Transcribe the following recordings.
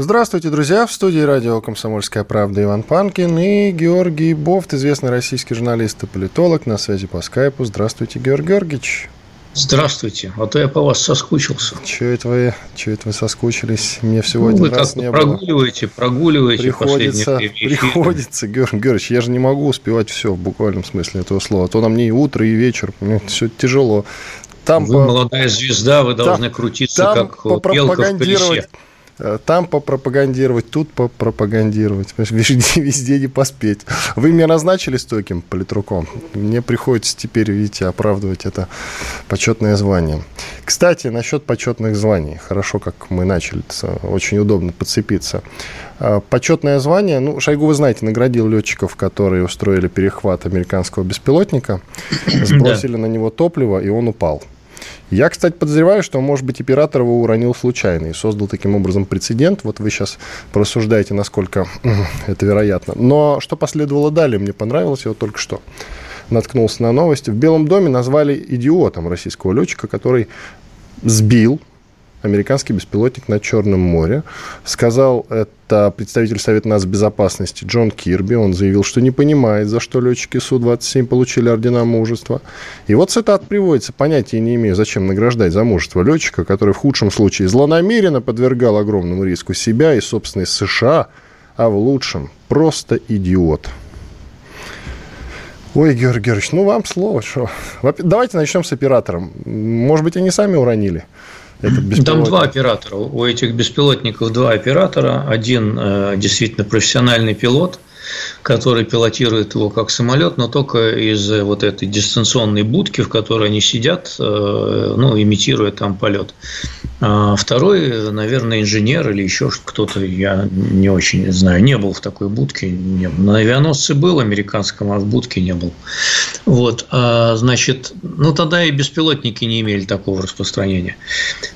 Здравствуйте, друзья! В студии радио «Комсомольская правда» Иван Панкин и Георгий Бофт, известный российский журналист и политолог, на связи по скайпу. Здравствуйте, Георгий Георгиевич. Здравствуйте, а то я по вас соскучился. Чего это вы, чего это вы соскучились? Мне всего ну, один вы раз не прогуливаете, было. прогуливаете приходится, приходится, Георгий Георгиевич, я же не могу успевать все в буквальном смысле этого слова. А то на мне и утро, и вечер, мне все тяжело. Там вы по... молодая звезда, вы должны там, крутиться, там как белка в колесе. Э, там попропагандировать, тут попропагандировать. Везде, везде не поспеть. Вы меня назначили стойким политруком. Мне приходится теперь, видите, оправдывать это почетное звание. Кстати, насчет почетных званий. Хорошо, как мы начали. Очень удобно подцепиться. Э, почетное звание, ну, Шойгу, вы знаете, наградил летчиков, которые устроили перехват американского беспилотника, сбросили на него топливо, и он упал. Я, кстати, подозреваю, что, может быть, оператор его уронил случайно и создал таким образом прецедент. Вот вы сейчас порассуждаете, насколько это вероятно. Но что последовало далее, мне понравилось его только что. Наткнулся на новость. В Белом доме назвали идиотом российского летчика, который сбил американский беспилотник над Черным морем. Сказал это представитель Совета нацбезопасности Джон Кирби. Он заявил, что не понимает, за что летчики Су-27 получили ордена мужества. И вот цитат приводится. Понятия не имею, зачем награждать за мужество летчика, который в худшем случае злонамеренно подвергал огромному риску себя и собственной США, а в лучшем просто идиот. Ой, Георгий Георгиевич, ну вам слово. Что? Давайте начнем с оператором. Может быть, они сами уронили? Там два оператора. У этих беспилотников два оператора. Один э, действительно профессиональный пилот, который пилотирует его как самолет, но только из вот этой дистанционной будки, в которой они сидят, э, ну, имитируя там полет. А второй, наверное, инженер или еще кто-то, я не очень знаю, не был в такой будке. Не. На авианосце был американском, а в будке не был. Вот, а, значит, ну тогда и беспилотники не имели такого распространения.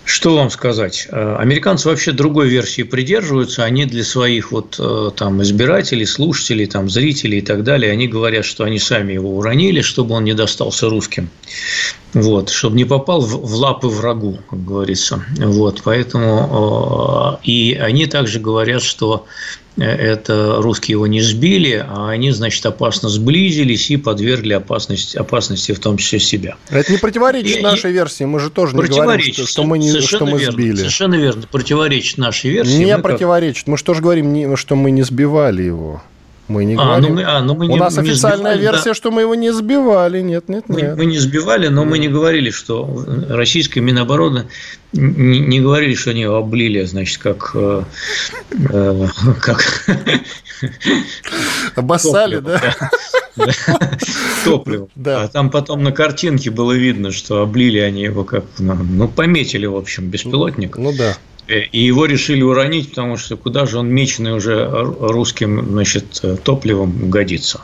Что вам сказать? А, американцы вообще другой версии придерживаются. Они для своих вот э, там избирателей, слушателей, там зрителей и так далее, они говорят, что они сами его уронили, чтобы он не достался русским. Вот, чтобы не попал в, в лапы врагу, как говорится. Вот, поэтому э, и они также говорят, что это русские его не сбили, а они, значит, опасно сблизились и подвергли опасности, опасности в том числе себя. Это не противоречит и, нашей версии. Мы же тоже не говорим, что, что мы, не, что мы верно, сбили. Совершенно верно. Противоречит нашей версии. Не противоречит. Как... Мы же тоже говорим, что мы не сбивали его. Мы не а, Ну мы, а, ну мы У не, нас официальная сбивали, версия, да. что мы его не сбивали. Нет, нет, нет. Мы, мы не сбивали, но мы не говорили, что российская Минобороны не, не говорили, что они его облили, значит, как... Э, э, как Обоссали, да? Топливо. Да. А там потом на картинке было видно, что облили они его как... Ну, ну пометили, в общем, беспилотник. Ну да. И его решили уронить, потому что куда же он меченый уже русским значит, топливом годится.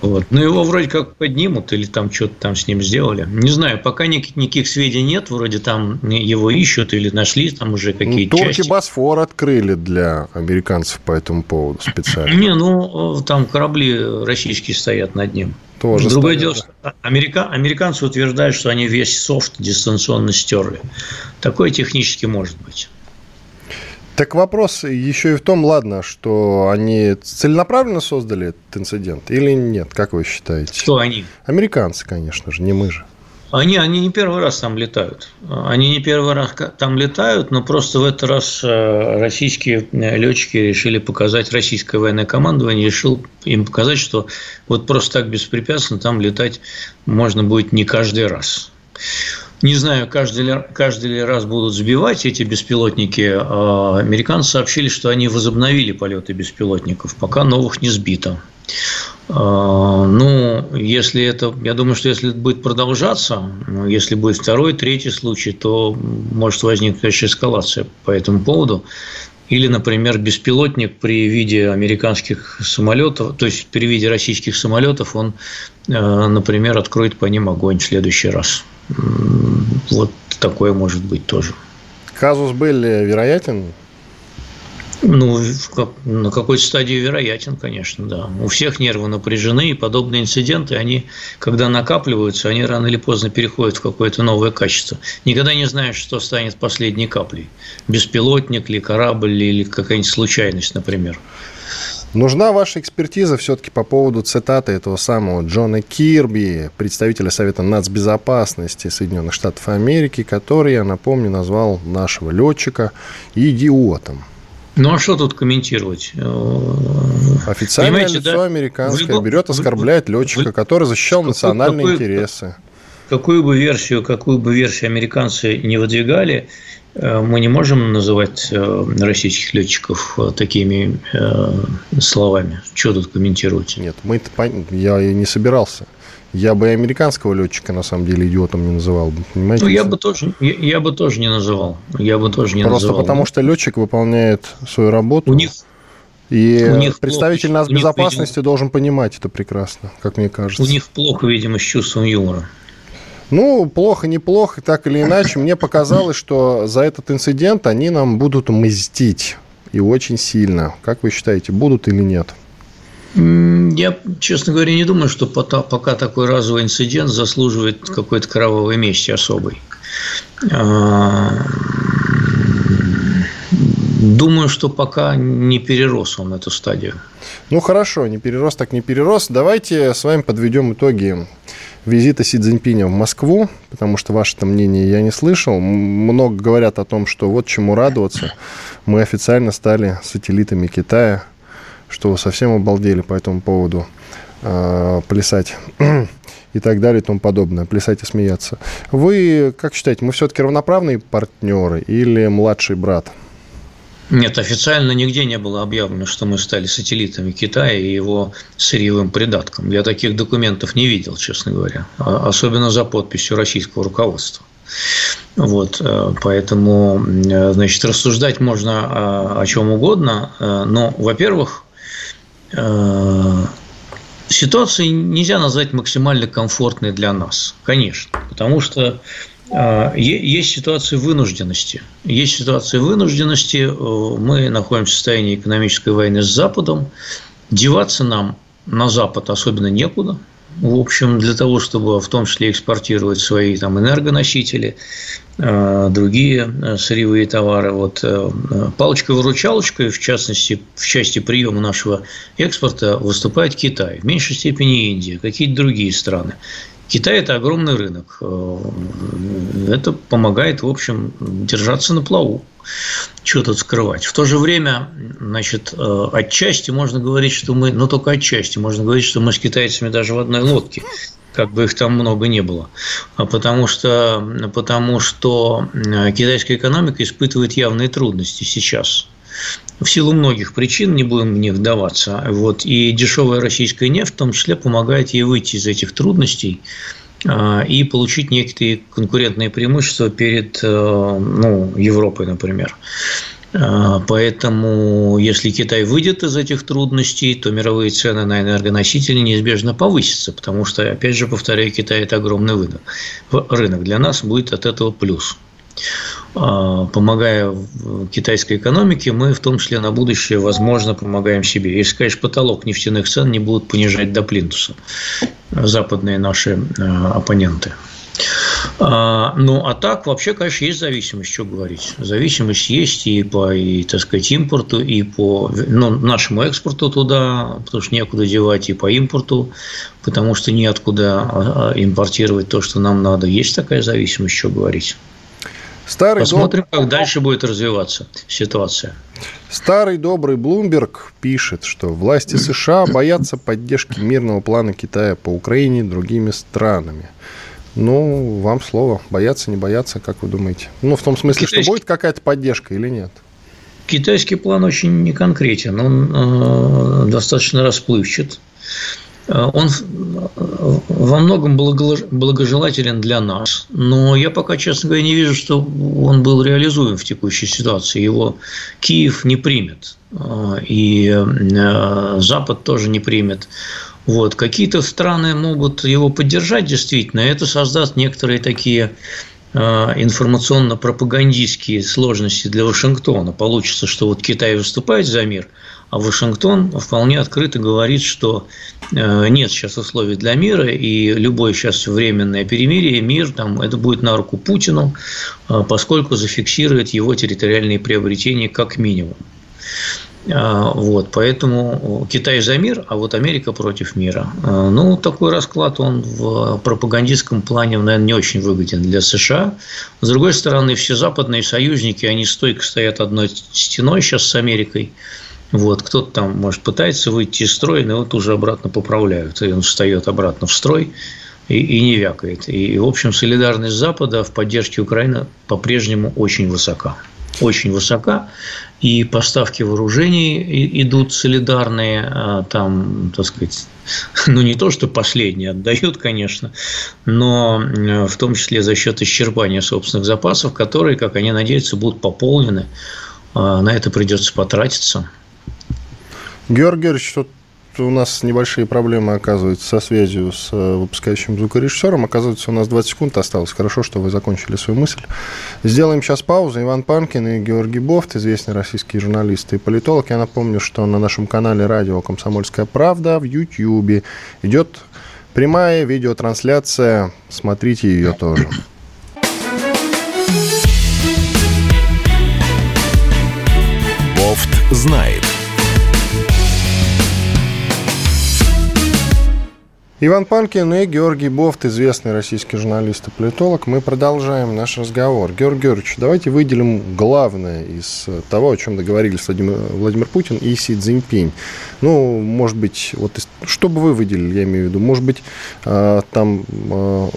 Вот. Но его вроде как поднимут или там что-то там с ним сделали. Не знаю, пока никаких, никаких сведений нет. Вроде там его ищут или нашли там уже какие-то ну, части. Босфор открыли для американцев по этому поводу специально. Не, ну там корабли российские стоят над ним. Тоже Другое дело, что америка, американцы утверждают, что они весь софт дистанционно стерли. Такое технически может быть. Так вопрос еще и в том, ладно, что они целенаправленно создали этот инцидент или нет, как вы считаете? Что они? Американцы, конечно же, не мы же. Они, они не первый раз там летают. Они не первый раз там летают, но просто в этот раз э, российские э, летчики решили показать, российское военное командование решил им показать, что вот просто так беспрепятственно там летать можно будет не каждый раз. Не знаю, каждый ли, каждый ли раз будут сбивать эти беспилотники. А американцы сообщили, что они возобновили полеты беспилотников, пока новых не сбито. А, ну, если это, я думаю, что если это будет продолжаться, ну, если будет второй, третий случай, то может возникнуть еще эскалация по этому поводу. Или, например, беспилотник при виде американских самолетов, то есть при виде российских самолетов, он, например, откроет по ним огонь в следующий раз. Вот такое может быть тоже. Казус Белли вероятен? Ну, на какой-то стадии вероятен, конечно, да. У всех нервы напряжены, и подобные инциденты, они, когда накапливаются, они рано или поздно переходят в какое-то новое качество. Никогда не знаешь, что станет последней каплей. Беспилотник ли, корабль или какая-нибудь случайность, например. Нужна ваша экспертиза все-таки по поводу цитаты этого самого Джона Кирби, представителя Совета нацбезопасности Соединенных Штатов Америки, который, я напомню, назвал нашего летчика идиотом. Ну а что тут комментировать? Э, Официальное Понимаете, лицо да? американское вы, берет, оскорбляет летчика, вы, который защищал национальные какой, интересы. Какую бы версию, какую бы версию американцы не выдвигали, э, мы не можем называть э, российских летчиков такими словами. Что тут комментировать? Нет, мы я и не собирался. Я бы и американского летчика, на самом деле, идиотом не называл. Понимаете? Ну, я бы, тоже, я, я бы тоже не называл. Я бы тоже не Просто называл. потому, что летчик выполняет свою работу. У них и у них представитель плохо, нас у безопасности видимо, должен понимать это прекрасно, как мне кажется. У них плохо, видимо, с чувством юмора. Ну, плохо, неплохо, так или иначе. Мне показалось, что за этот инцидент они нам будут мстить. И очень сильно. Как вы считаете, будут или нет? Я, честно говоря, не думаю, что пока такой разовый инцидент заслуживает какой-то кровавой мести особой. А, думаю, что пока не перерос он эту стадию. Ну хорошо, не перерос, так не перерос. Давайте с вами подведем итоги визита Си Цзиньпиня в Москву, потому что ваше мнение я не слышал. Много говорят о том, что вот чему радоваться. Мы официально стали сателлитами Китая – что совсем обалдели по этому поводу э, плясать и так далее и тому подобное, плясать и смеяться. Вы, как считаете, мы все-таки равноправные партнеры или младший брат? Нет, официально нигде не было объявлено, что мы стали сателлитами Китая и его сырьевым придатком. Я таких документов не видел, честно говоря, а, особенно за подписью российского руководства. Вот, э, поэтому, э, значит, рассуждать можно о, о чем угодно, э, но, во-первых, Э, ситуации нельзя назвать максимально комфортной для нас, конечно, потому что э, есть ситуации вынужденности. Есть ситуации вынужденности. Э, мы находимся в состоянии экономической войны с Западом. Деваться нам на Запад особенно некуда – в общем, для того, чтобы в том числе экспортировать свои там, энергоносители, другие э, сырьевые товары. Вот э, палочкой-выручалочкой, в частности, в части приема нашего экспорта выступает Китай, в меньшей степени Индия, какие-то другие страны. Китай – это огромный рынок. Это помогает, в общем, держаться на плаву. Что тут скрывать? В то же время, значит, э, отчасти можно говорить, что мы, ну только отчасти, можно говорить, что мы с китайцами даже в одной лодке как бы их там много не было. А потому что, потому что э, китайская экономика испытывает явные трудности сейчас. В силу многих причин, не будем в них вдаваться. Вот, и дешевая российская нефть в том числе помогает ей выйти из этих трудностей а, и получить некие конкурентные преимущества перед э, ну, Европой, например. А, поэтому, если Китай выйдет из этих трудностей, то мировые цены на энергоносители неизбежно повысятся, потому что, опять же, повторяю, Китай – это огромный рынок. Для нас будет от этого плюс. А, помогая китайской экономике, мы в том числе на будущее, возможно, помогаем себе. Если, конечно, потолок нефтяных цен не будут понижать до плинтуса западные наши а, оппоненты. А, ну, а так, вообще, конечно, есть зависимость, что говорить. Зависимость есть и по, и, так сказать, импорту, и по ну, нашему экспорту туда, потому что некуда девать, и по импорту, потому что неоткуда импортировать то, что нам надо. Есть такая зависимость, что говорить. Старый Посмотрим, доб... как дальше будет развиваться ситуация. Старый добрый Блумберг пишет, что власти США боятся поддержки мирного плана Китая по Украине и другими странами. Ну, вам слово. Бояться, не бояться, как вы думаете? Ну, в том смысле, Китайский... что будет какая-то поддержка или нет? Китайский план очень неконкретен. Он э, достаточно расплывчат. он во многом благожелателен для нас, но я пока, честно говоря, не вижу, что он был реализуем в текущей ситуации. Его Киев не примет, и Запад тоже не примет. Вот. Какие-то страны могут его поддержать действительно, это создаст некоторые такие а, информационно-пропагандистские сложности для Вашингтона. Получится, что вот Китай выступает за мир, а Вашингтон вполне открыто говорит, что а, нет сейчас условий для мира, и любое сейчас временное перемирие, мир, там, это будет на руку Путину, а, поскольку зафиксирует его территориальные приобретения как минимум. А, вот, поэтому Китай за мир, а вот Америка против мира. А, ну, такой расклад, он в пропагандистском плане, наверное, не очень выгоден для США. С другой стороны, все западные союзники, они стойко стоят одной стеной сейчас с Америкой. Вот, кто-то там, может, пытается выйти из строя, но вот уже обратно поправляют. И он встает обратно в строй и, и не вякает. И, в общем, солидарность Запада в поддержке Украины по-прежнему очень высока очень высока, и поставки вооружений идут солидарные, а там, так сказать, ну не то, что последние отдают, конечно, но в том числе за счет исчерпания собственных запасов, которые, как они надеются, будут пополнены. А на это придется потратиться. Георгий Георгиевич, тут у нас небольшие проблемы, оказывается, со связью с э, выпускающим звукорежиссером. Оказывается, у нас 20 секунд осталось. Хорошо, что вы закончили свою мысль. Сделаем сейчас паузу. Иван Панкин и Георгий Бофт, известный российский журналист и политолог. Я напомню, что на нашем канале радио «Комсомольская правда» в YouTube идет прямая видеотрансляция. Смотрите ее тоже. Бофт знает. Иван Панкин и Георгий Бофт, известный российский журналист и политолог. Мы продолжаем наш разговор. Георгий Георгиевич, давайте выделим главное из того, о чем договорились Владимир, Владимир Путин и Си Цзиньпинь. Ну, может быть, вот что бы вы выделили, я имею в виду? Может быть, а, там а,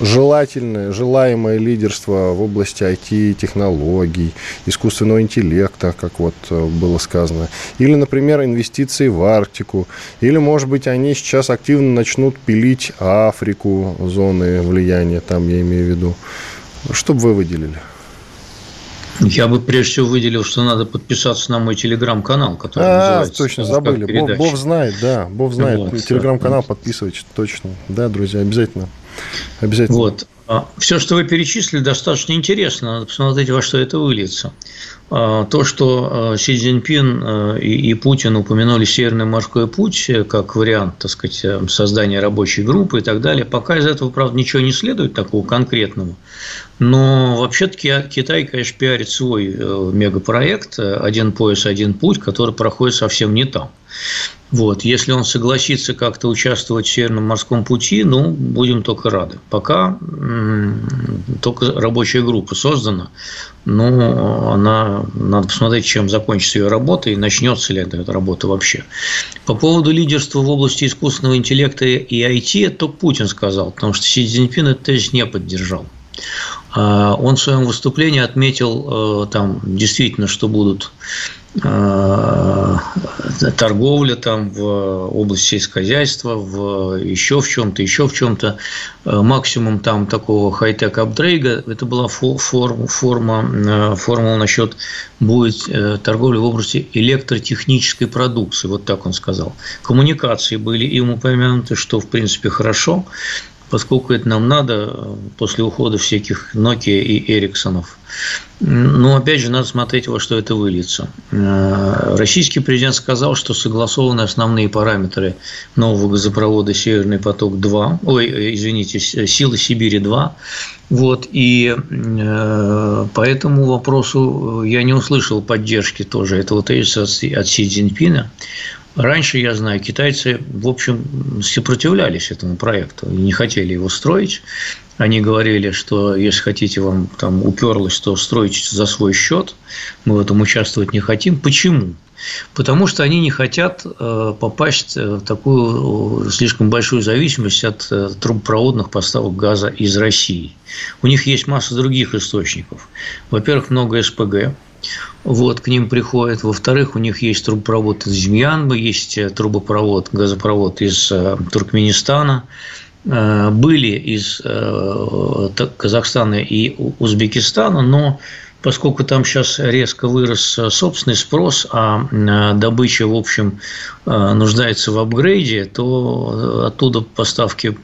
желательное, желаемое лидерство в области IT-технологий, искусственного интеллекта, как вот э, было сказано, или, например, инвестиции в Арктику, или, может быть, они сейчас активно начнут пилить Африку, зоны влияния, там я имею в виду. Что бы вы выделили? Я бы прежде всего выделил, что надо подписаться на мой телеграм-канал, который а, называется точно, забыли. Боб знает, да, Боб знает. Вот, телеграм-канал подписывайтесь, точно. Да, друзья, обязательно. Обязательно. Вот. А, Все, что вы перечислили, достаточно интересно. Надо посмотреть, во что это выльется. А, то, что а, Си Цзиньпин и Путин упомянули Северный морской путь э, как вариант, так сказать, э, создания рабочей группы и так далее, пока из этого, правда, ничего не следует такого конкретного. Но вообще-то Китай, конечно, пиарит свой э, мегапроект «Один пояс, один путь», который проходит совсем не там. Вот. Если он согласится как-то участвовать в Северном морском пути, ну, будем только рады. Пока только рабочая группа создана, но она, надо посмотреть, чем закончится ее работа и начнется ли эта работа вообще. По поводу лидерства в области искусственного интеллекта и IT, это Путин сказал, потому что Си Цзиньпин этот тезис не поддержал. А он в своем выступлении отметил э, там действительно, что будут торговля там в области сельскохозяйства, в еще в чем-то, еще в чем-то. Э, максимум там такого хай-тек апдрейга, это была форма, форма, э, формула насчет будет торговли в области электротехнической продукции, вот так он сказал. Коммуникации были им упомянуты, что в принципе хорошо, поскольку это нам надо после ухода всяких Nokia и Эриксонов. Но опять же, надо смотреть, во что это выльется. Э, российский президент сказал, что согласованы основные параметры нового газопровода «Северный поток-2», ой, извините, «Силы Сибири-2». Вот, и э, по этому вопросу я не услышал поддержки тоже этого тезиса от Си Цзиньпина. Раньше, я знаю, китайцы, в общем, сопротивлялись этому проекту и не хотели его строить. Они говорили, что если хотите, вам там уперлось, то строите за свой счет. Мы в этом участвовать не хотим. Почему? Потому что они не хотят э, попасть в такую э, слишком большую зависимость от э, трубопроводных поставок газа из России. У них есть масса других источников. Во-первых, много СПГ, вот, к ним приходят. Во-вторых, у них есть трубопровод из Зимьянбы, есть э, трубопровод, газопровод из э, Туркменистана, э, были из Казахстана и Узбекистана, но поскольку там сейчас резко вырос собственный спрос, а добыча, в общем, нуждается в апгрейде, то оттуда поставки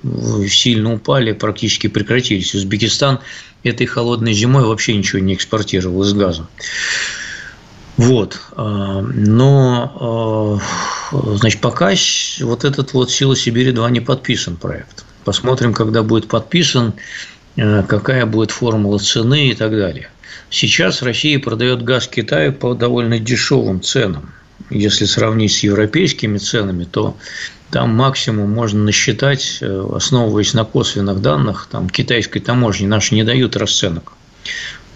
сильно упали, практически прекратились. Узбекистан этой холодной зимой вообще ничего не экспортировал из газа. Вот. А, но, а, значит, пока вот этот вот «Сила Сибири-2» не подписан проект. Посмотрим, когда будет подписан, а, какая будет формула цены и так далее. Сейчас Россия продает газ Китаю по довольно дешевым ценам. Если сравнить с европейскими ценами, то там максимум можно насчитать, э, основываясь на косвенных данных, там китайской таможни наши не дают расценок.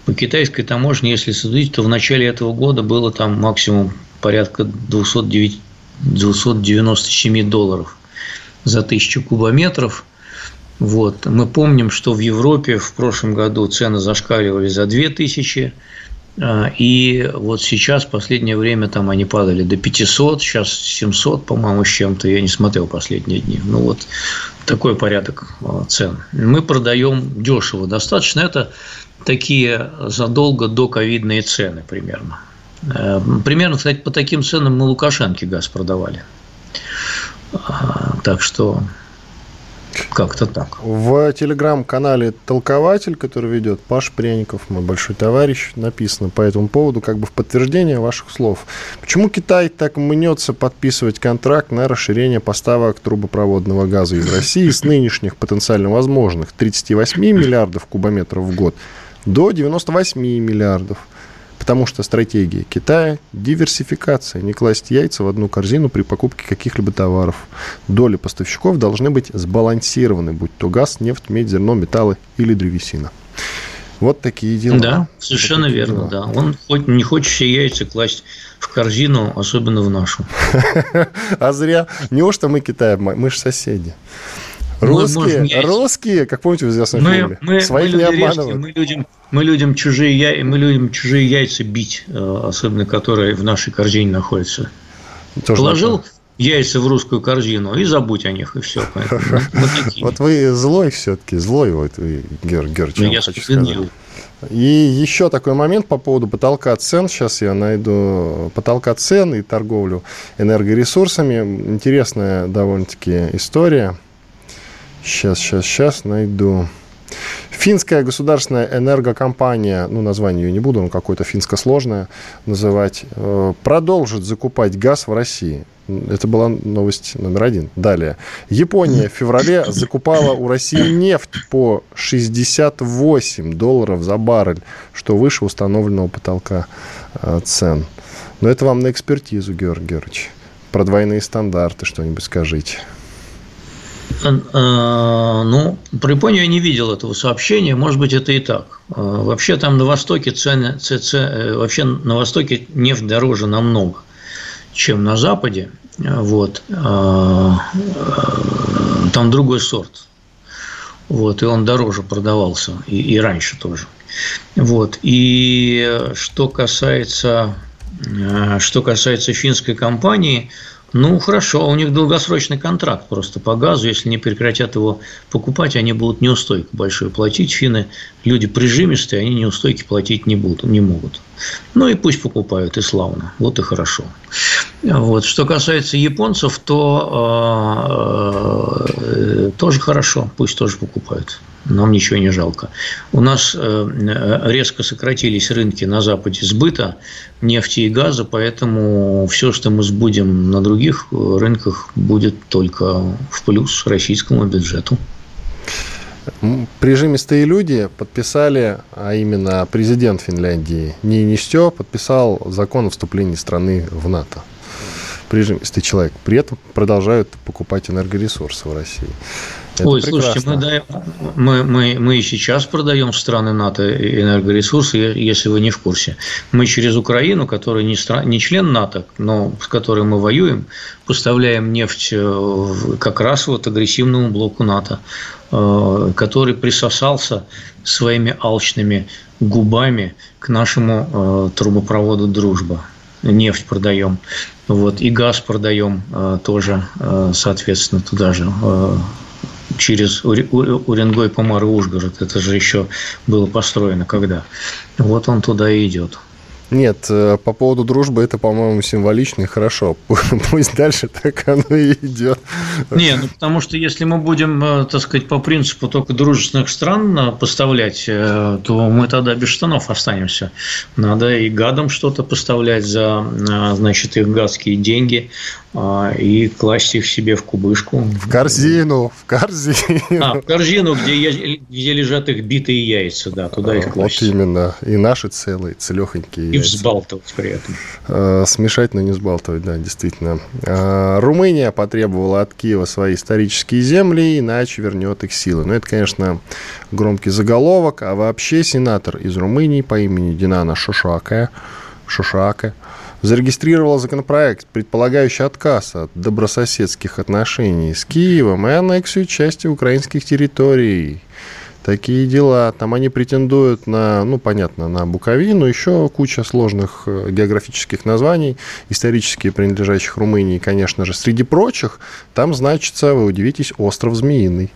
По китайской таможне, если судить, то в начале этого года было там максимум порядка 209, 297 долларов за тысячу кубометров. Вот. Мы помним, что в Европе в прошлом году цены зашкаливали за 2000, а, и вот сейчас, в последнее время, там они падали до 500, сейчас 700, по-моему, с чем-то. Я не смотрел последние дни. Ну, вот такой порядок а, цен. Мы продаем дешево достаточно. Это такие задолго до ковидные цены примерно. Э, примерно, кстати, по таким ценам мы Лукашенко газ продавали. А, так что как-то так. В телеграм-канале «Толкователь», который ведет Паш Пряников, мой большой товарищ, написано по этому поводу как бы в подтверждение ваших слов. Почему Китай так мнется подписывать контракт на расширение поставок трубопроводного газа из России с нынешних потенциально возможных 38 миллиардов кубометров в год до 98 миллиардов? Потому что стратегия Китая – диверсификация, не класть яйца в одну корзину при покупке каких-либо товаров. Доли поставщиков должны быть сбалансированы, будь то газ, нефть, медь, зерно, металлы или древесина. Вот такие дела. Да, совершенно вот верно, дела. да. Он хоть не хочет все яйца класть в корзину, особенно в нашу. А зря. Неужто мы Китай, мы же соседи. Русские, мы русские, как помните в известном мы, фильме, мы, своих мы не обманывают. Мы людям, мы людям чужие яйца, мы людям чужие яйца бить, э, особенно которые в нашей корзине находятся. Тоже Положил такое. яйца в русскую корзину и забудь о них, и все. Вот вы злой все-таки, злой вот вы, Гер, Гер, чем ну, хочу сказать. И еще такой момент по поводу потолка цен. Сейчас я найду потолка цен и торговлю энергоресурсами. Интересная довольно-таки история. Сейчас, сейчас, сейчас найду. Финская государственная энергокомпания, ну, название ее не буду, но какое-то финско-сложное называть, э, продолжит закупать газ в России. Это была новость номер один. Далее. Япония в феврале закупала у России нефть по 68 долларов за баррель, что выше установленного потолка э, цен. Но это вам на экспертизу, Георгий Георгиевич. Про двойные стандарты что-нибудь скажите. Э, ну, про Японию я не видел этого сообщения, может быть, это и так. Э, вообще там на Востоке цены, э, вообще на Востоке нефть дороже намного, чем на Западе. Вот. Там другой сорт. Вот, и он дороже продавался, и, и раньше тоже. Вот. И что касается, что касается финской компании, ну, хорошо, у них долгосрочный контракт просто по газу. Если не прекратят его покупать, они будут неустойку большую платить. Финны люди прижимистые, они неустойки платить не, будут, не могут. Ну и пусть покупают, и славно. Вот и хорошо. Вот. Что касается японцев, то э, э, тоже хорошо, пусть тоже покупают нам ничего не жалко. У нас э, резко сократились рынки на Западе сбыта нефти и газа, поэтому все, что мы сбудем на других рынках, будет только в плюс российскому бюджету. Прижимистые люди подписали, а именно президент Финляндии Нинистё подписал закон о вступлении страны в НАТО. Прижимистый человек. При этом продолжают покупать энергоресурсы в России. Это Ой, прекрасно. слушайте, мы, даем, мы, мы, мы и сейчас продаем в страны НАТО энергоресурсы, если вы не в курсе. Мы через Украину, которая не, стран, не член НАТО, но с которой мы воюем, поставляем нефть э, как раз вот агрессивному блоку НАТО, э, который присосался своими алчными губами к нашему э, трубопроводу «Дружба». Нефть продаем, вот, и газ продаем тоже, соответственно, туда же через Уренгой, Помар и Ужгород. Это же еще было построено когда. Вот он туда и идет. Нет, э, по поводу дружбы это, по-моему, символично и хорошо. Пусть дальше так оно и идет. Не, ну потому что если мы будем, э, так сказать, по принципу только дружественных стран э, поставлять, то мы тогда без штанов останемся. Надо и гадам что-то поставлять за, значит, их гадские деньги и класть их себе в кубышку. В корзину, в корзину. А, в корзину, где, где лежат их битые яйца, да, туда их класть. Вот именно. И наши целые, целехонькие И яйца. взбалтывать при этом. А, смешать, но не взбалтывать, да, действительно. А, Румыния потребовала от Киева свои исторические земли, иначе вернет их силы. Ну, это, конечно, громкий заголовок, а вообще сенатор из Румынии по имени Динана Шушака, Шушака зарегистрировала законопроект, предполагающий отказ от добрососедских отношений с Киевом и аннексию части украинских территорий. Такие дела. Там они претендуют на, ну, понятно, на Буковину, еще куча сложных э, географических названий, исторически принадлежащих Румынии, конечно же. Среди прочих, там значится, вы удивитесь, остров Змеиный.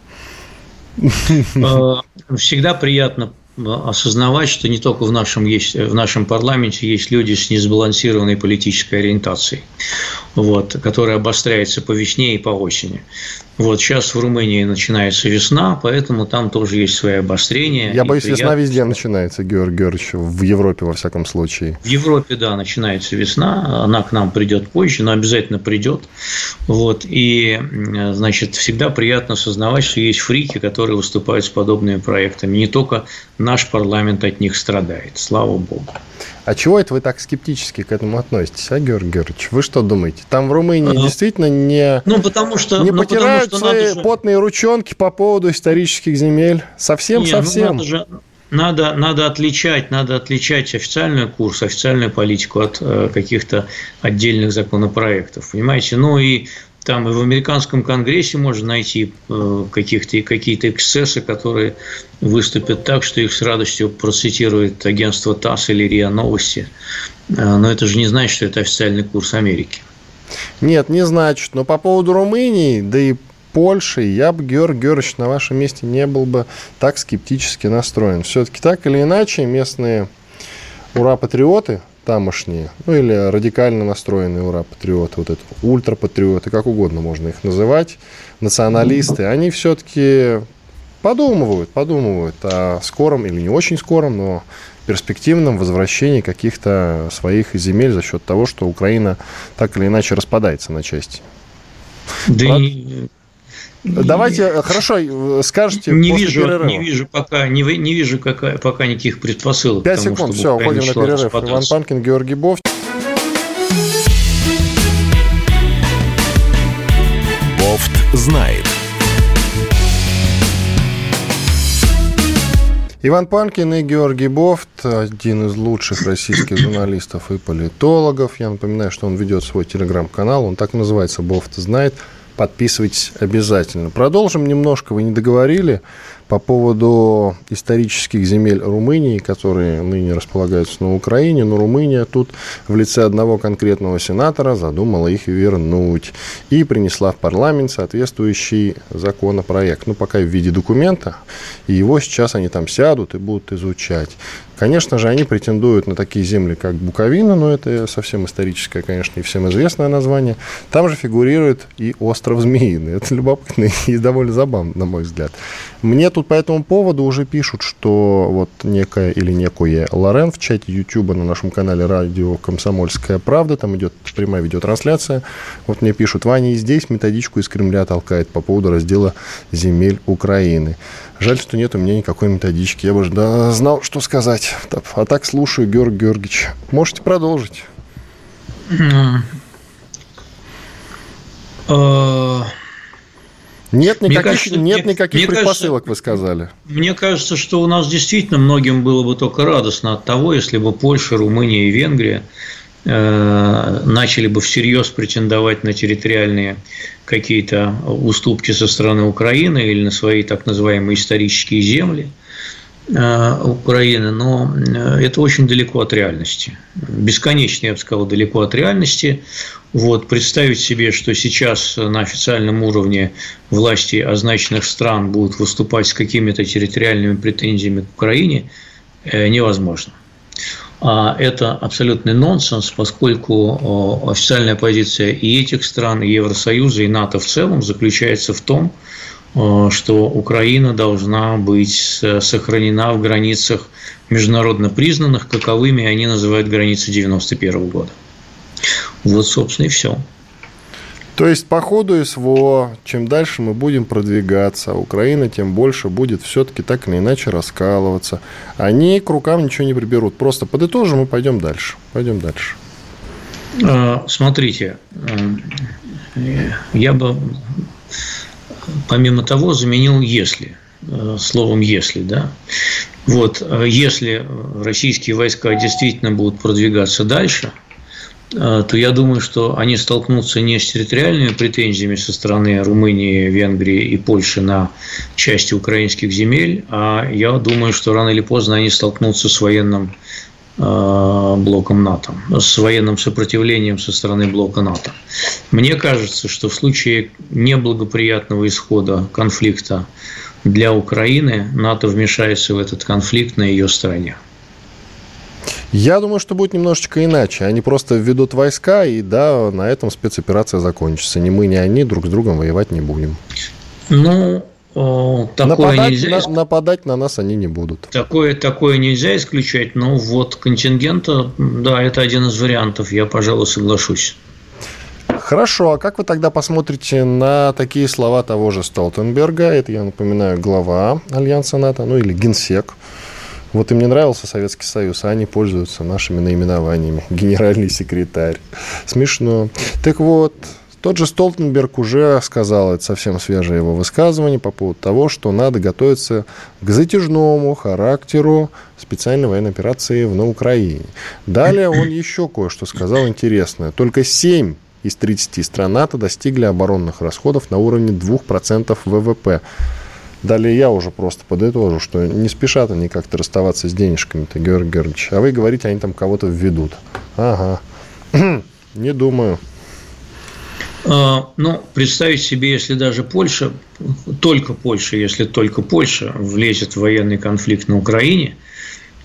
Э, всегда приятно осознавать, что не только в нашем, есть, в нашем парламенте есть люди с несбалансированной политической ориентацией, вот, которая обостряется по весне и по осени. Вот сейчас в Румынии начинается весна, поэтому там тоже есть свои обострения. Я боюсь, приятно... весна везде начинается, Георгий Георгиевич, в Европе во всяком случае. В Европе, да, начинается весна, она к нам придет позже, но обязательно придет. Вот, и, значит, всегда приятно осознавать, что есть фрики, которые выступают с подобными проектами. Не только наш парламент от них страдает, слава богу. А чего это вы так скептически к этому относитесь, а, Георгий Георгиевич? Вы что думаете? Там в Румынии а, действительно не, ну, потому что, не ну, потирают потому что же... потные ручонки по поводу исторических земель? Совсем-совсем? Ну, надо же надо, надо отличать, надо отличать официальный курс, официальную политику от э, каких-то отдельных законопроектов, понимаете? Ну и там и в американском конгрессе можно найти э, каких-то, какие-то эксцессы, которые выступят так, что их с радостью процитирует агентство ТАСС или РИА Новости. Э, но это же не значит, что это официальный курс Америки. Нет, не значит. Но по поводу Румынии, да и Польши, я бы, Георгий Георгиевич, на вашем месте не был бы так скептически настроен. Все-таки так или иначе местные ура-патриоты – тамошние, ну или радикально настроенные ура-патриоты, вот это ультрапатриоты, как угодно можно их называть, националисты, они все-таки подумывают, подумывают о скором или не очень скором, но перспективном возвращении каких-то своих земель за счет того, что Украина так или иначе распадается на части. Да Прав... и Давайте, э, хорошо, э, скажите не вижу, перерыва. Не вижу пока, не, не вижу пока, пока никаких предпосылок. Пять секунд, все, уходим на перерыв. Иван Панкин, Георгий Бов. Бофт знает. Иван Панкин и Георгий Бофт, один из лучших российских журналистов и политологов. Я напоминаю, что он ведет свой телеграм-канал, он так называется «Бофт знает». Подписывайтесь обязательно. Продолжим немножко, вы не договорили по поводу исторических земель Румынии, которые ныне располагаются на Украине, но Румыния тут в лице одного конкретного сенатора задумала их вернуть и принесла в парламент соответствующий законопроект. Ну, пока в виде документа, и его сейчас они там сядут и будут изучать. Конечно же, они претендуют на такие земли, как Буковина, но это совсем историческое, конечно, и всем известное название. Там же фигурирует и остров Змеиный. Это любопытно и довольно забавно, на мой взгляд. Мне тут по этому поводу уже пишут, что вот некая или некое Лорен в чате YouTube на нашем канале радио «Комсомольская правда», там идет прямая видеотрансляция, вот мне пишут, Ваня и здесь методичку из Кремля толкает по поводу раздела земель Украины. Жаль, что нет у меня никакой методички. Я бы да, знал, что сказать. А так слушаю, Георгий Георгиевич. Можете продолжить. Нет никаких, кажется, нет никаких мне предпосылок, кажется, вы сказали. Мне кажется, что у нас действительно многим было бы только радостно от того, если бы Польша, Румыния и Венгрия э, начали бы всерьез претендовать на территориальные какие-то уступки со стороны Украины или на свои так называемые исторические земли – Украины, но э, это очень далеко от реальности. Бесконечно, я бы сказал, далеко от реальности. Вот, представить себе, что сейчас на официальном уровне власти означенных стран будут выступать с какими-то территориальными претензиями к Украине, э, невозможно. А это абсолютный нонсенс, поскольку официальная позиция и этих стран, и Евросоюза, и НАТО в целом заключается в том, Э, что Украина должна быть сохранена в границах международно признанных, каковыми они называют границы 91 года. Вот, собственно, и все. То есть по ходу СВО, чем дальше мы будем продвигаться, Украина тем больше будет все-таки так или иначе раскалываться. Они к рукам ничего не приберут. Просто подытожим и пойдем дальше. Пойдем дальше. Э, смотрите, э, я бы помимо того, заменил «если» э, словом «если», да. Вот, э, если российские войска действительно будут продвигаться дальше, э, то я думаю, что они столкнутся не с территориальными претензиями со стороны Румынии, Венгрии и Польши на части украинских земель, а я думаю, что рано или поздно они столкнутся с военным Э, блоком НАТО, с военным сопротивлением со стороны блока НАТО. Мне кажется, что в случае неблагоприятного исхода конфликта для Украины НАТО вмешается в этот конфликт на ее стороне. Я думаю, что будет немножечко иначе. Они просто введут войска, и да, на этом спецоперация закончится. Ни мы, ни они друг с другом воевать не будем. Ну, такое нападать, нельзя... на, нападать на нас они не будут. Такое, такое нельзя исключать, но вот контингента, да, это один из вариантов, я, пожалуй, соглашусь. Хорошо, а как вы тогда посмотрите на такие слова того же Столтенберга? Это, я напоминаю, глава Альянса НАТО, ну или генсек. Вот им не нравился Советский Союз, а они пользуются нашими наименованиями. Генеральный секретарь. Смешно. Так вот, тот же Столтенберг уже сказал, это совсем свежее его высказывание по поводу того, что надо готовиться к затяжному характеру специальной военной операции на Украине. Далее он еще кое-что сказал интересное. Только 7 из 30 стран НАТО достигли оборонных расходов на уровне 2% ВВП. Далее я уже просто подытожу, что не спешат они как-то расставаться с денежками-то, Георгий Георгиевич. А вы говорите, они там кого-то введут. Ага. Не думаю. А, ну, представить себе, если даже Польша, только Польша, если только Польша влезет в военный конфликт на Украине,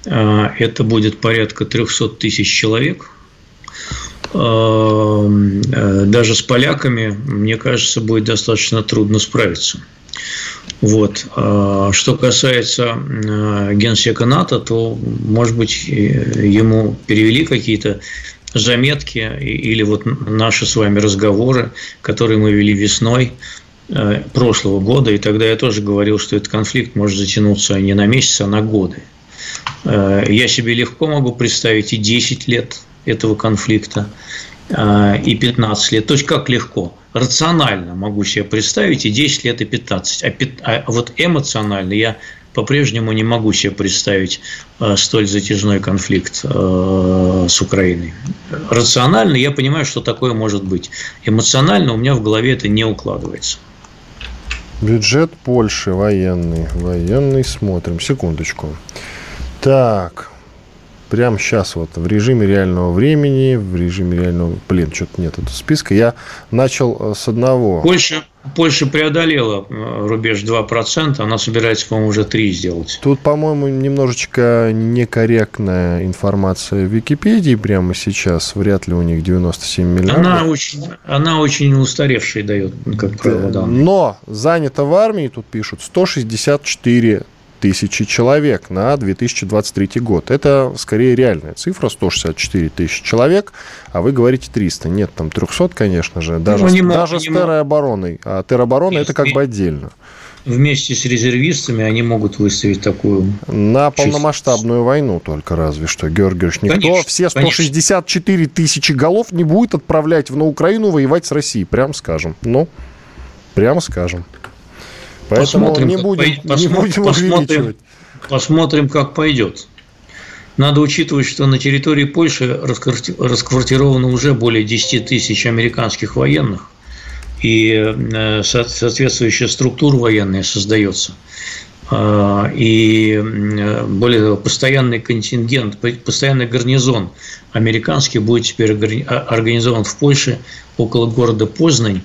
а, это будет порядка 300 тысяч человек. А, даже с поляками, мне кажется, будет достаточно трудно справиться. Вот. Что касается генсека НАТО, то, может быть, ему перевели какие-то заметки или вот наши с вами разговоры, которые мы вели весной э, прошлого года, и тогда я тоже говорил, что этот конфликт может затянуться не на месяц, а на годы. Э, я себе легко могу представить и 10 лет этого конфликта, э, и 15 лет. То есть как легко? Рационально могу себе представить и 10 лет, и 15. А, а вот эмоционально я по-прежнему не могу себе представить э, столь затяжной конфликт э, с Украиной. Рационально я понимаю, что такое может быть. Эмоционально у меня в голове это не укладывается. Бюджет Польши военный. Военный смотрим. Секундочку. Так, прямо сейчас вот в режиме реального времени, в режиме реального... Блин, что-то нет этого списка. Я начал э, с одного. Польша, Польша преодолела э, рубеж 2%, она собирается, по-моему, уже 3 сделать. Тут, по-моему, немножечко некорректная информация в Википедии прямо сейчас. Вряд ли у них 97 миллиардов. Она очень, она очень устаревшая дает, как правило, да. Но занято в армии, тут пишут, 164 тысячи человек на 2023 год. Это скорее реальная цифра, 164 тысячи человек, а вы говорите 300. Нет, там 300, конечно же, даже, ну, не даже с теробороной. А тероборона это как бы отдельно. Вместе с резервистами они могут выставить такую... На полномасштабную войну только разве что, Георгиевич. Никто конечно, все 164 конечно. тысячи голов не будет отправлять в на Украину воевать с Россией, прям скажем. Ну, прямо скажем. Поэтому посмотрим, не будем, по... не будем посмотрим, посмотрим, как пойдет. Надо учитывать, что на территории Польши расквартировано уже более 10 тысяч американских военных, и э, соответствующая структура военная создается. А, и более того, постоянный контингент, постоянный гарнизон американский будет теперь а, организован в Польше около города Познань.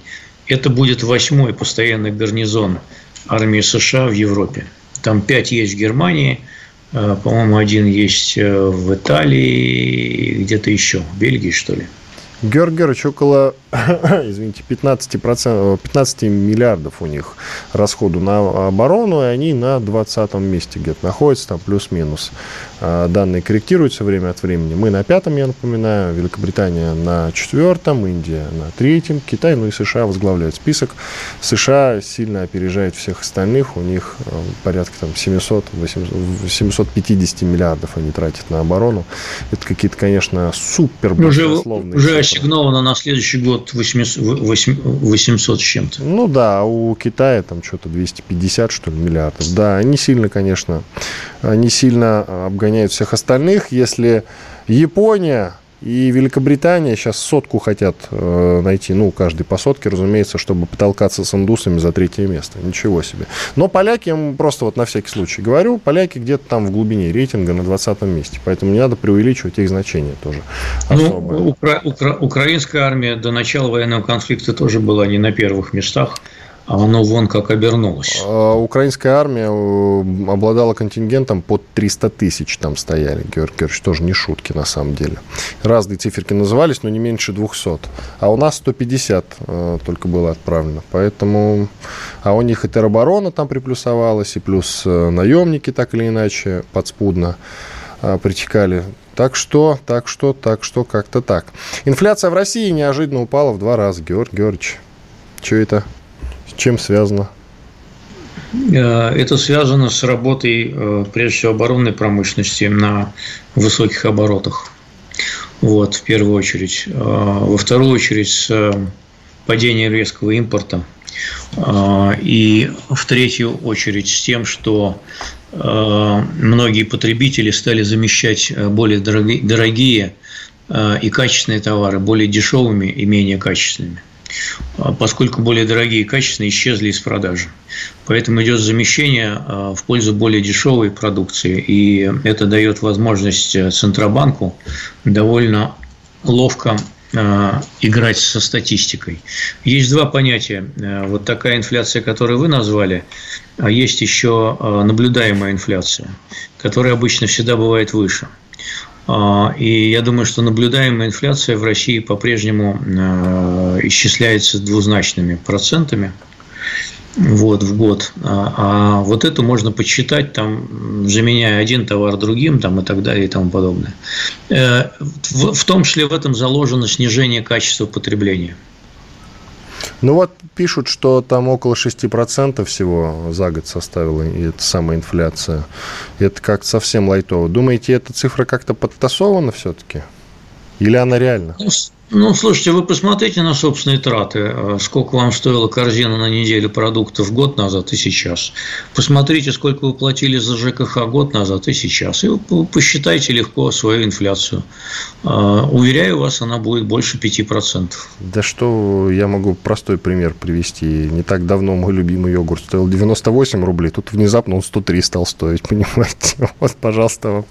Это будет восьмой постоянный гарнизон армии США в Европе. Там пять есть в Германии – Э, по-моему, один есть э, в Италии, где-то еще, в Бельгии, что ли. Георг Георгиевич, около, извините, 15%, 15 миллиардов у них расходу на оборону, и они на 20 месте где-то находятся, там плюс-минус. А, данные корректируются время от времени. Мы на пятом, я напоминаю, Великобритания на четвертом, Индия на третьем, Китай, ну и США возглавляют список. США сильно опережает всех остальных, у них э, порядка там 700, 800, 750 миллиардов они тратят на оборону. Это какие-то, конечно, супер уже, уже ассигновано на следующий год 800, 800 с чем-то. Ну да, у Китая там что-то 250, что ли, миллиардов. Да, они сильно, конечно, они сильно обгоняют всех остальных. Если Япония и Великобритания сейчас сотку хотят э, найти, ну, каждый по сотке, разумеется, чтобы потолкаться с индусами за третье место. Ничего себе. Но поляки, я просто вот на всякий случай говорю, поляки где-то там в глубине рейтинга на 20 месте. Поэтому не надо преувеличивать их значение тоже. Ну, укра- укра- украинская армия до начала военного конфликта тоже была не на первых местах а оно вон как обернулось. А, украинская армия э, обладала контингентом под 300 тысяч там стояли, Георгий Георгиевич, тоже не шутки на самом деле. Разные циферки назывались, но не меньше 200. А у нас 150 э, только было отправлено. Поэтому... А у них и тероборона там приплюсовалась, и плюс э, наемники так или иначе подспудно притекали. Так что, так что, так что, как-то так. Инфляция в России неожиданно упала в два раза, Георгий Георгиевич. Что это? Чем связано? Э, это связано с работой, э, прежде всего, оборонной промышленности на высоких оборотах. Вот, в первую очередь. Э, во вторую очередь, с падением резкого импорта. И в третью очередь с тем, что многие потребители стали замещать более дорогие и качественные товары более дешевыми и менее качественными. А, поскольку более дорогие и качественные исчезли из продажи. Поэтому идет замещение а, в пользу более дешевой продукции, и это дает возможность э, Центробанку довольно ловко а, играть со статистикой. Есть два понятия. Э, вот такая инфляция, которую вы назвали, а есть еще наблюдаемая инфляция, которая обычно всегда бывает выше – и я думаю, что наблюдаемая инфляция в России по-прежнему э, исчисляется двузначными процентами вот, в год. А, а вот это можно подсчитать, там, заменяя один товар другим там, и так далее и тому подобное. Э, в том числе в этом заложено снижение качества потребления. Ну вот пишут, что там около 6% всего за год составила эта самая инфляция. Это как-то совсем лайтово. Думаете, эта цифра как-то подтасована все-таки? Или она реальна? Ну, слушайте, вы посмотрите на собственные траты. Э, сколько вам стоила корзина на неделю продуктов год назад и сейчас. Посмотрите, сколько вы платили за ЖКХ год назад и сейчас. И посчитайте легко свою инфляцию. Э, уверяю вас, она будет больше 5%. Да что, я могу простой пример привести. Не так давно мой любимый йогурт стоил 98 рублей. Тут внезапно он 103 стал стоить, понимаете? Вот, пожалуйста, вам.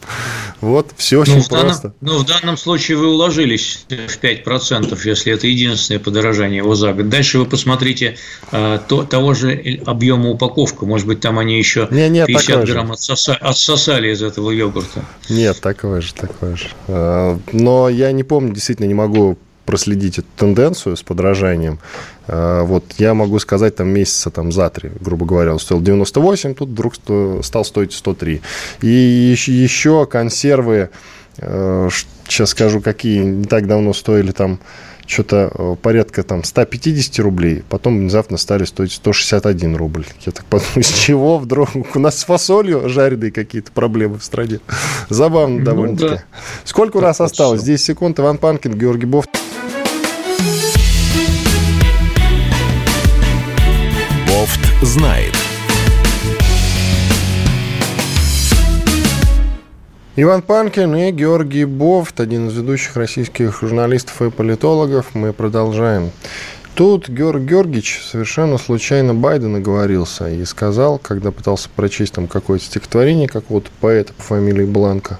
Вот, все очень ну, просто. Данном, ну, в данном случае вы уложились в 5 5%, если это единственное подорожание его за год. Дальше вы посмотрите э, то, того же объема упаковка. Может быть, там они еще не, нет, 50 грамм отсоса, отсосали из этого йогурта. Нет, такое же, такое же. Э, но я не помню, действительно не могу проследить эту тенденцию с подражанием. Э, вот я могу сказать, там месяца там, за три, грубо говоря, он стоил 98, тут вдруг стал стоить 103. И еще консервы сейчас скажу, какие не так давно стоили там что-то э, порядка там 150 рублей, потом внезапно стали стоить 161 рубль. Я так подумал, с чего вдруг? У нас с фасолью жареные какие-то проблемы в стране. Забавно ну, довольно-таки. Да. Сколько у нас осталось? 10 секунд. Иван Панкин, Георгий Бов. Бофт знает. Иван Панкин и Георгий Бофт, один из ведущих российских журналистов и политологов. Мы продолжаем. Тут Георг Георгиевич совершенно случайно Байдена говорился и сказал, когда пытался прочесть там какое-то стихотворение какого-то поэта по фамилии Бланка,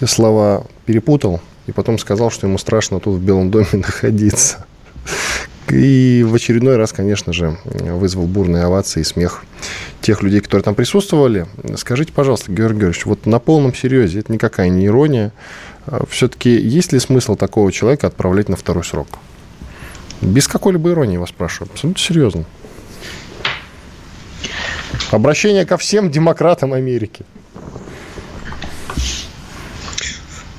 и слова перепутал, и потом сказал, что ему страшно тут в Белом доме находиться. И в очередной раз, конечно же, вызвал бурные овации и смех тех людей, которые там присутствовали. Скажите, пожалуйста, Георгий Георгиевич, вот на полном серьезе, это никакая не ирония, а все-таки есть ли смысл такого человека отправлять на второй срок? Без какой-либо иронии вас спрашиваю, абсолютно серьезно. Обращение ко всем демократам Америки.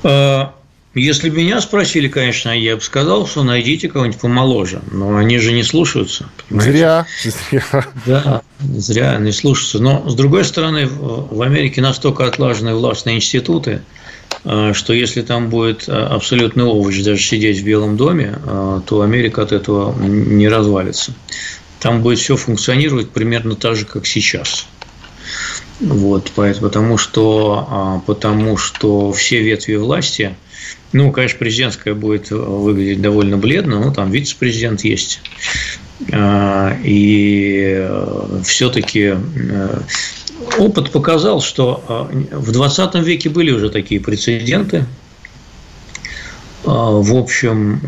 А, если бы меня спросили, конечно, я бы сказал, что найдите кого-нибудь помоложе. Но они же не слушаются. Понимаете? Зря. Зря. Да, зря не слушаются. Но, с другой стороны, в Америке настолько отлажены властные институты, э, что если там будет э, абсолютный овощ даже сидеть в Белом доме, э, то Америка от этого не развалится. Там будет все функционировать примерно так же, как сейчас. Вот, потому что, а, потому что все ветви власти ну, конечно, президентская будет выглядеть довольно бледно, но там вице-президент есть. А, и э, все-таки э, опыт показал, что э, в 20 веке были уже такие прецеденты. А, в общем,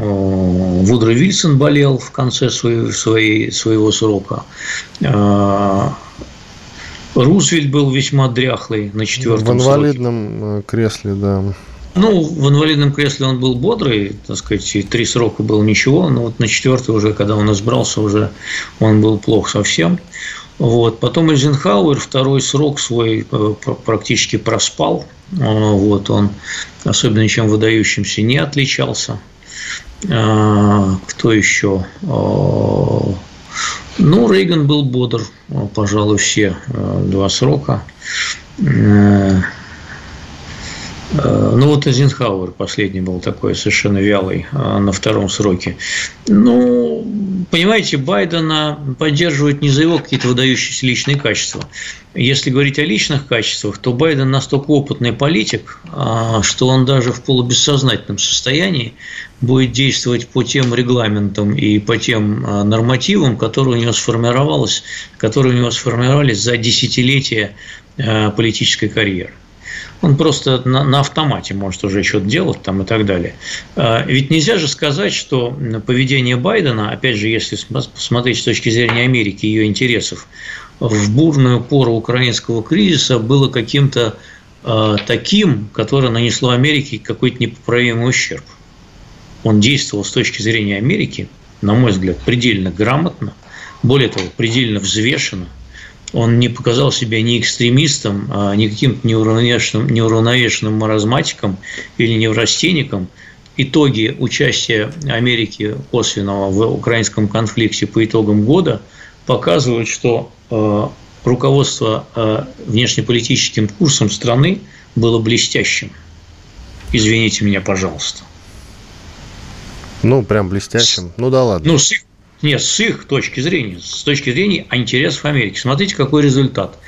Вудро Вильсон болел в конце своей, своей, своего срока. А, Рузвельт был весьма дряхлый на четвертом В инвалидном сроке. кресле, да. Ну, в инвалидном кресле он был бодрый, так сказать, и три срока было ничего, но вот на четвертый уже, когда он избрался, уже он был плох совсем. Вот. Потом Эйзенхауэр второй срок свой э, практически проспал. Э, вот. Он особенно ничем выдающимся не отличался. Э, кто еще? Ну, Рейган был бодр, пожалуй, все два срока. Э, ну, вот Эйзенхауэр последний был такой совершенно вялый э, на втором сроке. Ну, понимаете, Байдена поддерживают не за его какие-то выдающиеся личные качества. Если говорить о личных качествах, то Байден настолько опытный политик, э, что он даже в полубессознательном состоянии будет действовать по тем регламентам и по тем нормативам, которые у него сформировалось, которые у него сформировались за десятилетия политической карьеры он просто на, на автомате может уже что-то делать там и так далее. А, ведь нельзя же сказать, что поведение Байдена, опять же, если посмотреть с точки зрения Америки и ее интересов, в бурную пору украинского кризиса было каким-то а, таким, которое нанесло Америке какой-то непоправимый ущерб. Он действовал с точки зрения Америки, на мой взгляд, предельно грамотно, более того, предельно взвешенно – он не показал себя ни экстремистом, а ни каким-то неуравновешенным, неуравновешенным маразматиком или неврастенником. Итоги участия Америки косвенного в украинском конфликте по итогам года показывают, что э, руководство э, внешнеполитическим курсом страны было блестящим. Извините меня, пожалуйста. Ну, прям блестящим. Ну да ладно. Ну, с их нет, с их точки зрения, с точки зрения интересов Америки. Смотрите, какой результат.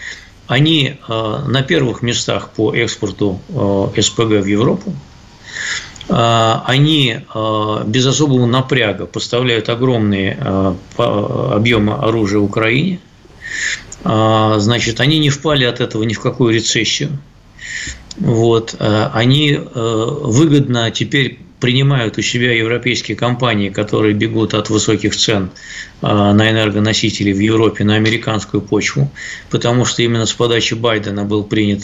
Они э, на первых местах по экспорту э, СПГ в Европу. Э, они без особого напряга поставляют огромные объемы оружия Украине. Значит, они не впали от этого ни в какую рецессию. Вот. Они выгодно теперь принимают у себя европейские компании, которые бегут от высоких цен а, на энергоносители в Европе на американскую почву, потому что именно с подачи Байдена был принят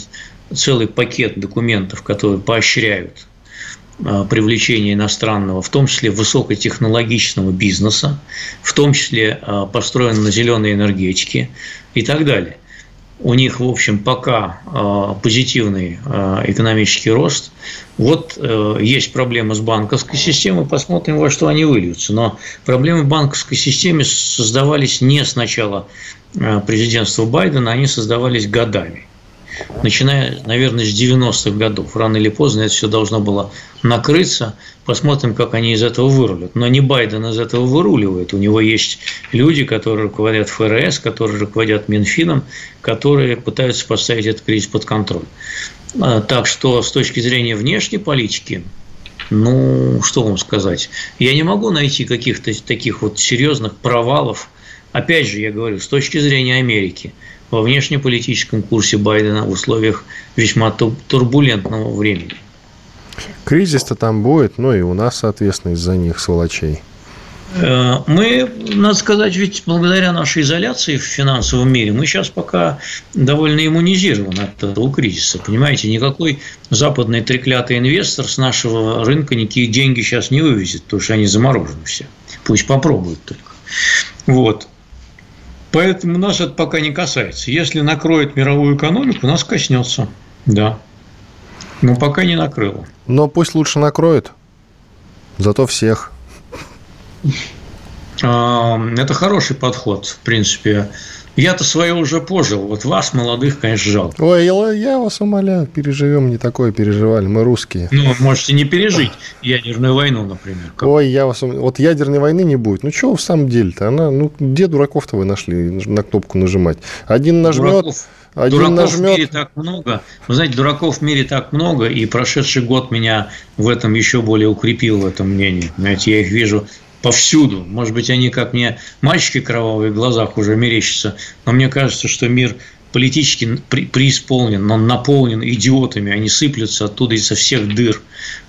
целый пакет документов, которые поощряют а, привлечение иностранного, в том числе высокотехнологичного бизнеса, в том числе а, построен на зеленой энергетике и так далее у них, в общем, пока а, позитивный а, экономический рост. Вот э, есть проблема с банковской системой, посмотрим, во что они выльются. Но проблемы в банковской системе создавались не с начала а, президентства Байдена, они создавались годами. Начиная, наверное, с 90-х годов. Рано или поздно это все должно было накрыться. Посмотрим, как они из этого вырулят. Но не Байден из этого выруливает. У него есть люди, которые руководят ФРС, которые руководят Минфином, которые пытаются поставить этот кризис под контроль. А, так что с точки зрения внешней политики, ну, что вам сказать, я не могу найти каких-то таких вот серьезных провалов. Опять же, я говорю, с точки зрения Америки – во внешнеполитическом курсе Байдена в условиях весьма турбулентного времени. Кризис-то там будет, ну и у нас, соответственно, из-за них сволочей. Э, мы, надо сказать, ведь благодаря нашей изоляции в финансовом мире мы сейчас пока довольно иммунизированы от этого кризиса. Понимаете, никакой западный треклятый инвестор с нашего рынка никакие деньги сейчас не вывезет, потому что они заморожены все. Пусть попробуют только. Вот. Поэтому нас это пока не касается. Если накроет мировую экономику, нас коснется. Да. Но пока не накрыло. Но пусть лучше накроет. Зато всех. А, это хороший подход, в принципе. Я-то свое уже пожил. Вот вас, молодых, конечно, жалко. Ой, я вас умоляю, переживем, не такое переживали, мы русские. Ну, можете не пережить ядерную войну, например. Как? Ой, я вас Вот ядерной войны не будет. Ну, что в самом деле-то? Она, ну, где дураков-то вы нашли на кнопку нажимать? Один нажмет... Дураков. Один дураков нажмет... в мире так много. Вы знаете, дураков в мире так много, и прошедший год меня в этом еще более укрепил в этом мнении. Знаете, я их вижу повсюду. Может быть, они, как мне мальчики кровавые в глазах уже мерещатся, но мне кажется, что мир политически преисполнен, он наполнен идиотами, они сыплются оттуда изо всех дыр,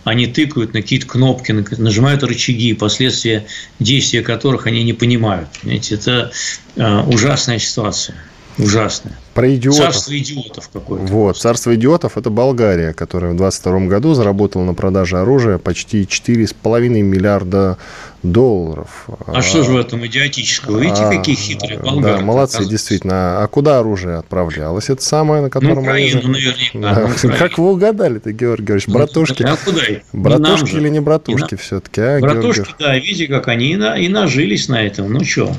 они тыкают на какие-то кнопки, нажимают рычаги, последствия действия которых они не понимают. Знаете, это э, ужасная ситуация. Ужасное. Про идиотов. Царство идиотов какое-то. Вот, царство идиотов – это Болгария, которая в 2022 году заработала на продаже оружия почти 4,5 миллиарда долларов. А, а что же в этом идиотического? Видите, а, какие хитрые болгары. Да, молодцы, действительно. А куда оружие отправлялось? Это самое, на котором... Ну, Украину, они... наверняка. Да. Ну, как вы угадали-то, Георгий Георгиевич? Братушки. Ну, а куда? Братушки или не братушки все-таки, а, Братушки, да, видите, как они и, на, и нажились на этом. Ну, что?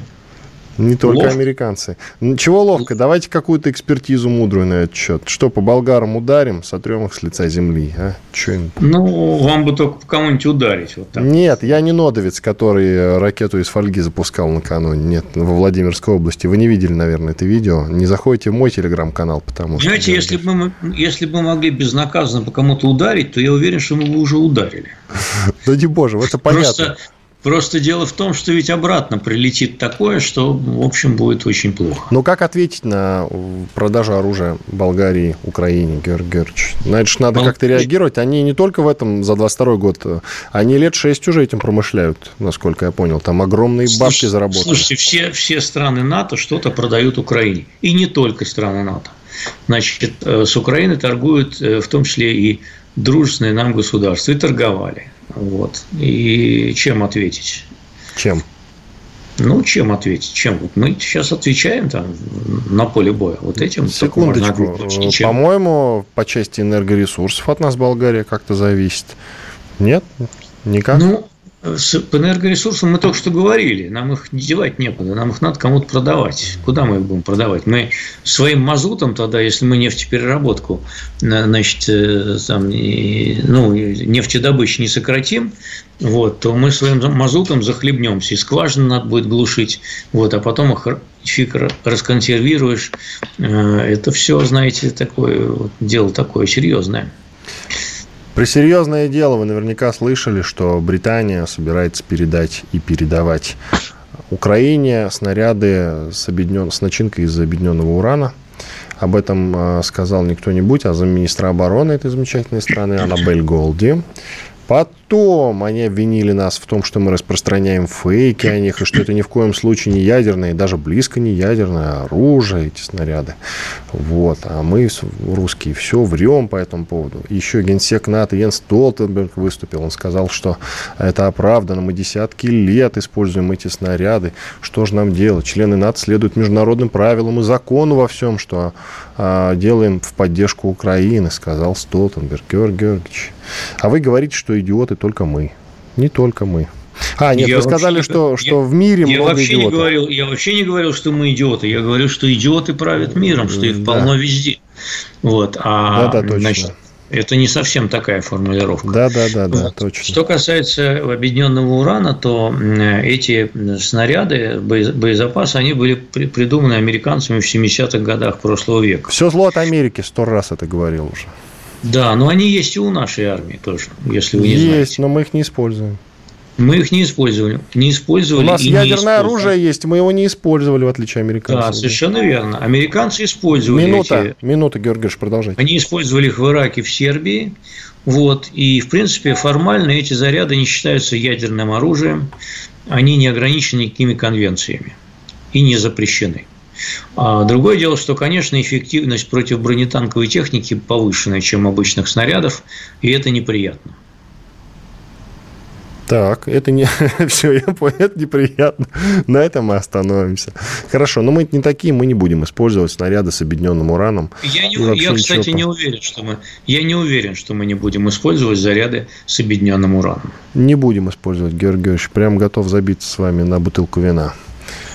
Не только ловко. американцы. Чего ловко? Давайте какую-то экспертизу мудрую на этот счет. Что, по болгарам ударим, сотрем их с лица земли? А? Че Ну, вам бы только по кому-нибудь ударить. Вот так. Нет, я не нодовец, который ракету из фольги запускал накануне. Нет, во Владимирской области. Вы не видели, наверное, это видео. Не заходите в мой телеграм-канал, потому что... Знаете, если бы, мы, если бы мы могли безнаказанно по кому-то ударить, то я уверен, что мы бы уже ударили. Да не боже, это понятно. Просто дело в том, что ведь обратно прилетит такое, что, в общем, будет очень плохо. Ну, как ответить на продажу оружия Болгарии, Украине, Георгий Георгиевич? На это же надо Бол... как-то реагировать. Они не только в этом за 22 год, они лет 6 уже этим промышляют, насколько я понял. Там огромные Слушайте, бабки заработали. Слушайте, все, все страны НАТО что-то продают Украине. И не только страны НАТО. Значит, э, с Украиной торгуют э, в том числе и дружественные нам государства. И торговали. Вот. И чем ответить? Чем? Ну, чем ответить? Чем? Вот мы сейчас отвечаем там на поле боя. Вот этим. Секундочку. По-моему, по части энергоресурсов от нас Болгария как-то зависит. Нет? Никак? Ну, по энергоресурсам мы только что говорили, нам их девать некуда, нам их надо кому-то продавать. Куда мы их будем продавать? Мы своим мазутом тогда, если мы нефтепереработку, значит, э, там, ну, нефтедобычу не сократим, вот, то мы своим мазутом захлебнемся, и скважины надо будет глушить, вот, а потом их фиг расконсервируешь. Э, это все, знаете, такое дело такое серьезное. Пресерьезное дело, вы наверняка слышали, что Британия собирается передать и передавать Украине снаряды с, объединен... с начинкой из объединенного урана. Об этом а, сказал не кто-нибудь, а замминистра обороны этой замечательной страны Аннабель Голди. Потом они обвинили нас в том, что мы распространяем фейки о них, и что это ни в коем случае не ядерное, даже близко не ядерное оружие, эти снаряды. Вот. А мы, русские, все врем по этому поводу. Еще генсек НАТО Йенс Столтенберг выступил. Он сказал, что это оправдано. Мы десятки лет используем эти снаряды. Что же нам делать? Члены НАТО следуют международным правилам и закону во всем, что а, делаем в поддержку Украины, сказал Столтенберг. Георгий Георгиевич. А вы говорите, что идиоты только мы. Не только мы. А, нет, я вы сказали, вообще, что, я, что в мире я много вообще идиотов. Не говорил, я вообще не говорил, что мы идиоты. Я говорю, что идиоты правят миром, что их да. полно везде. Вот, а, да, да, точно. значит, это не совсем такая формулировка. Да, да, да, да, вот. точно. Что касается объединенного урана, то эти снаряды, боезапасы, они были придуманы американцами в 70-х годах прошлого века. Все зло от Америки, сто раз это говорил уже. Да, но они есть и у нашей армии тоже, если вы не есть, знаете. Есть, но мы их не используем. Мы их не использовали. Не использовали. У нас ядерное оружие есть, мы его не использовали, в отличие от американцев. Да, совершенно верно. Американцы использовали Минута, эти... минута, Георгий продолжайте. Они использовали их в Ираке, в Сербии. Вот. И, в принципе, формально эти заряды не считаются ядерным оружием. Они не ограничены никакими конвенциями и не запрещены. А другое дело, что, конечно, эффективность против бронетанковой техники повышенная, чем обычных снарядов, и это неприятно. Так, это не... Все, я понял, это неприятно. На этом мы остановимся. Хорошо, но мы не такие, мы не будем использовать снаряды с объединенным ураном. Я, не, я кстати, не уверен, что мы... Я не уверен, что мы не будем использовать заряды с объединенным ураном. Не будем использовать, Георгий Георгиевич. Прям готов забиться с вами на бутылку вина.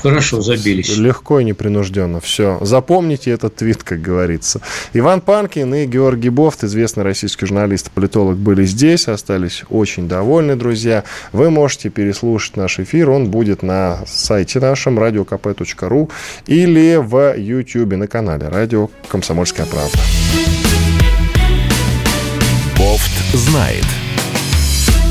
Хорошо, забились. Легко и непринужденно. Все. Запомните этот твит, как говорится. Иван Панкин и Георгий Бофт, известный российский журналист политолог, были здесь, остались очень довольны, друзья. Вы можете переслушать наш эфир, он будет на сайте нашем radiokp.ru или в YouTube на канале Радио Комсомольская правда. Бофт знает.